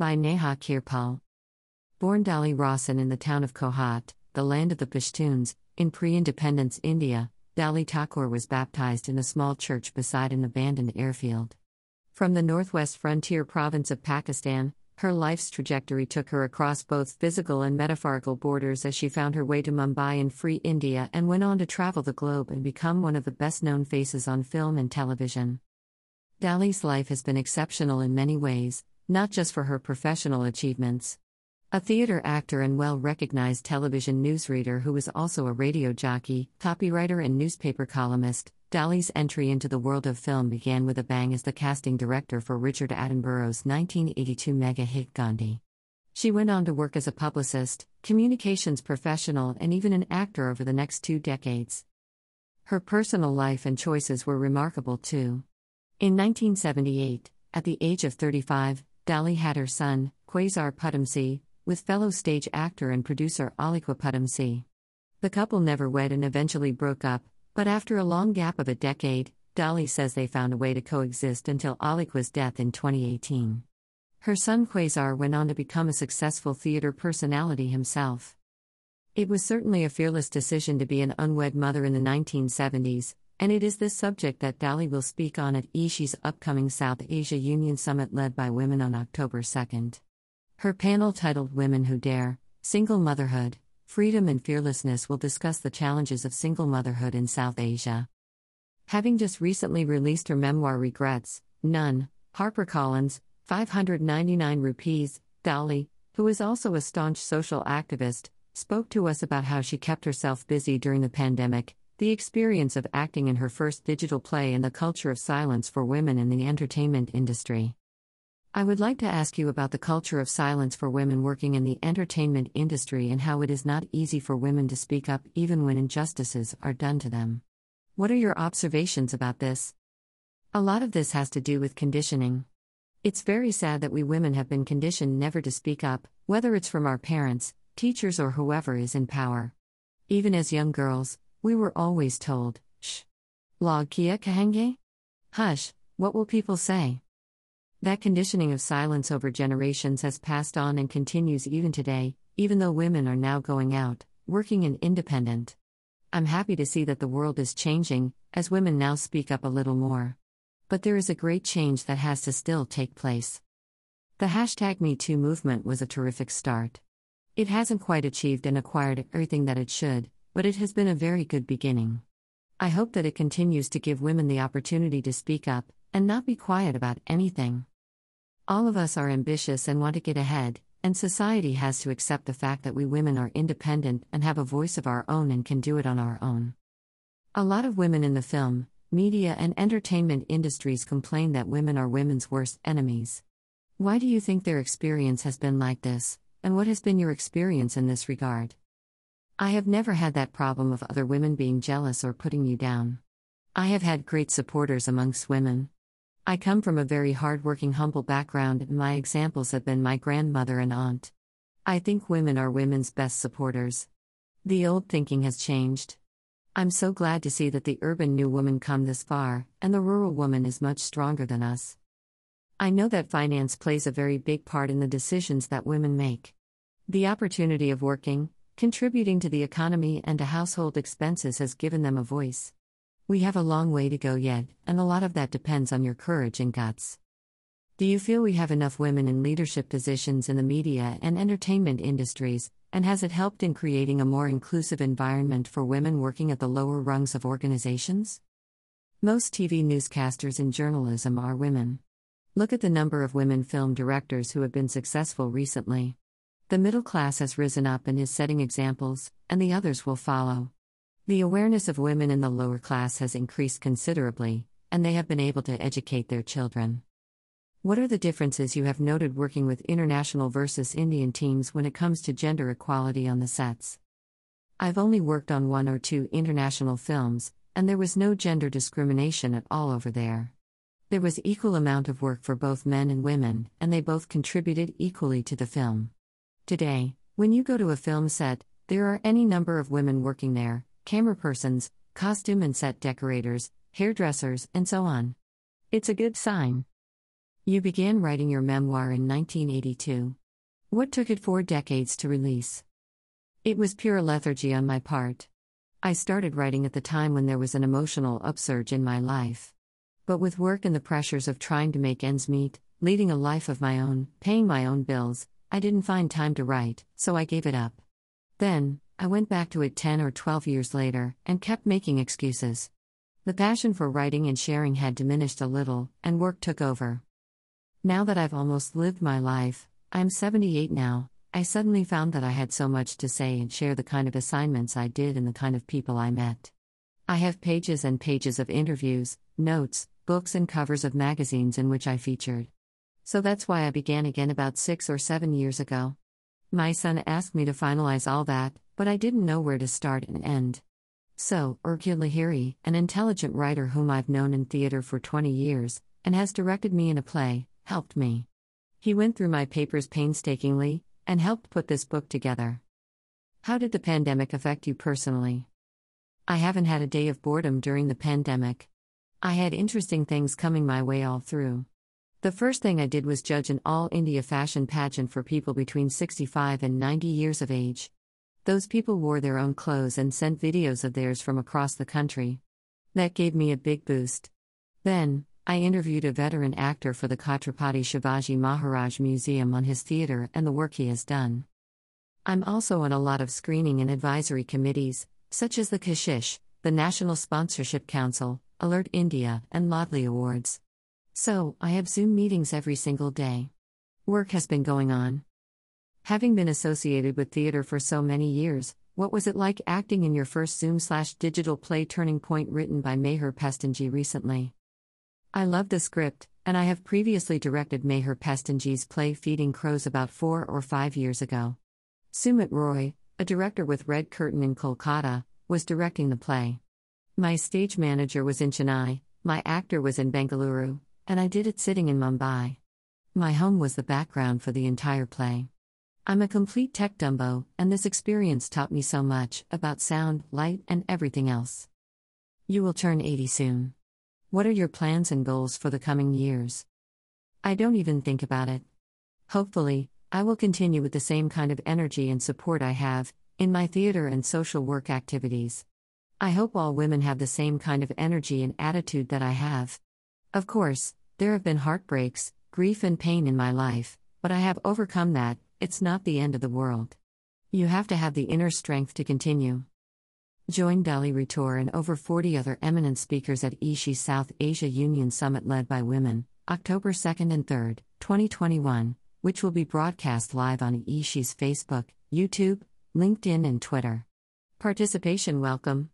By Neha Kirpal. Born Dolly Rawson in the town of Kohat, the land of the Pashtuns, in pre independence India, Dolly Thakore was baptized in a small church beside an abandoned airfield. From the northwest frontier province of Pakistan, her life's trajectory took her across both physical and metaphorical borders as she found her way to Mumbai in free India and went on to travel the globe and become one of the best known faces on film and television. Dolly's life has been exceptional in many ways, not just for her professional achievements. A theater actor and well recognized television newsreader who was also a radio jockey, copywriter, and newspaper columnist, Dolly's entry into the world of film began with a bang as the casting director for Richard Attenborough's 1982 mega hit Gandhi. She went on to work as a publicist, communications professional, and even an actor over the next two decades. Her personal life and choices were remarkable too. In 1978, at the age of 35, Dolly had her son, Quasar Padamsee, with fellow stage actor and producer Alyque Padamsee. The couple never wed and eventually broke up, but after a long gap of a decade, Dolly says they found a way to coexist until Alyque's death in 2018. Her son Quasar went on to become a successful theater personality himself. It was certainly a fearless decision to be an unwed mother in the 1970s, and it is this subject that Dolly will speak on at eShe's upcoming South Asia Union Summit led by women on October 2nd. Her panel titled Women Who Dare Single Motherhood Freedom and Fearlessness will discuss the challenges of single motherhood in South Asia. Having just recently released her memoir Regrets, None, HarperCollins, 599 rupees, Dolly, who is also a staunch social activist, spoke to us about how she kept herself busy during the pandemic, the experience of acting in her first digital play, and the culture of silence for women in the entertainment industry. I would like to ask you about the culture of silence for women working in the entertainment industry and how it is not easy for women to speak up even when injustices are done to them. What are your observations about this? A lot of this has to do with conditioning. It's very sad that we women have been conditioned never to speak up, whether it's from our parents, teachers, or whoever is in power. Even as young girls, we were always told, shh. Log kia kahenge? Hush, what will people say? That conditioning of silence over generations has passed on and continues even today, even though women are now going out, working and independent. I'm happy to see that the world is changing, as women now speak up a little more. But there is a great change that has to still take place. The hashtag MeToo movement was a terrific start. It hasn't quite achieved and acquired everything that it should, but it has been a very good beginning. I hope that it continues to give women the opportunity to speak up and not be quiet about anything. All of us are ambitious and want to get ahead, and society has to accept the fact that we women are independent and have a voice of our own and can do it on our own. A lot of women in the film, media, and entertainment industries complain that women are women's worst enemies. Why do you think their experience has been like this, and what has been your experience in this regard? I have never had that problem of other women being jealous or putting you down. I have had great supporters amongst women. I come from a very hardworking, humble background, and my examples have been my grandmother and aunt. I think women are women's best supporters. The old thinking has changed. I'm so glad to see that the urban new woman come this far, and the rural woman is much stronger than us. I know that finance plays a very big part in the decisions that women make. The opportunity of working, contributing to the economy and to household expenses has given them a voice. We have a long way to go yet, and a lot of that depends on your courage and guts. Do you feel we have enough women in leadership positions in the media and entertainment industries, and has it helped in creating a more inclusive environment for women working at the lower rungs of organizations? Most TV newscasters in journalism are women. Look at the number of women film directors who have been successful recently. The middle class has risen up and is setting examples, and the others will follow. The awareness of women in the lower class has increased considerably, and they have been able to educate their children. What are the differences you have noted working with international versus Indian teams when it comes to gender equality on the sets? I've only worked on one or two international films, and there was no gender discrimination at all over there. There was equal amount of work for both men and women, and they both contributed equally to the film. Today, when you go to a film set, there are any number of women working there, camerapersons, costume and set decorators, hairdressers, and so on. It's a good sign. You began writing your memoir in 1982. What took it four decades to release? It was pure lethargy on my part. I started writing at the time when there was an emotional upsurge in my life. But with work and the pressures of trying to make ends meet, leading a life of my own, paying my own bills, I didn't find time to write, so I gave it up. Then, I went back to it 10 or 12 years later and kept making excuses. The passion for writing and sharing had diminished a little, and work took over. Now that I've almost lived my life, I'm 78 now, I suddenly found that I had so much to say and share the kind of assignments I did and the kind of people I met. I have pages and pages of interviews, notes, books, and covers of magazines in which I featured. So that's why I began again about six or seven years ago. My son asked me to finalize all that, but I didn't know where to start and end. So, Erkul Lahiri, an intelligent writer whom I've known in theater for 20 years, and has directed me in a play, helped me. He went through my papers painstakingly, and helped put this book together. How did the pandemic affect you personally? I haven't had a day of boredom during the pandemic. I had interesting things coming my way all through. The first thing I did was judge an all India fashion pageant for people between 65 and 90 years of age. Those people wore their own clothes and sent videos of theirs from across the country. That gave me a big boost. Then, I interviewed a veteran actor for the Chhatrapati Shivaji Maharaj Museum on his theatre and the work he has done. I'm also on a lot of screening and advisory committees, such as the Kashish, the National Sponsorship Council, Alert India, and Laadli Awards. So, I have Zoom meetings every single day. Work has been going on. Having been associated with theater for so many years, what was it like acting in your first Zoom slash digital play Turning Point written by Meher Pestonji recently? I love the script, and I have previously directed Meher Pestonji's play Feeding Crows about four or five years ago. Sumit Roy, a director with Red Curtain in Kolkata, was directing the play. My stage manager was in Chennai, my actor was in Bengaluru, and I did it sitting in Mumbai. My home was the background for the entire play. I'm a complete tech dumbo, and this experience taught me so much about sound, light, and everything else. You will turn 80 soon. What are your plans and goals for the coming years? I don't even think about it. Hopefully, I will continue with the same kind of energy and support I have in my theater and social work activities. I hope all women have the same kind of energy and attitude that I have. Of course, there have been heartbreaks, grief, and pain in my life, but I have overcome that, it's not the end of the world. You have to have the inner strength to continue. Join Dolly Ritor and over 40 other eminent speakers at eShe South Asia Union Summit led by women, October 2nd and 3rd, 2021, which will be broadcast live on eShe's Facebook, YouTube, LinkedIn, and Twitter. Participation welcome.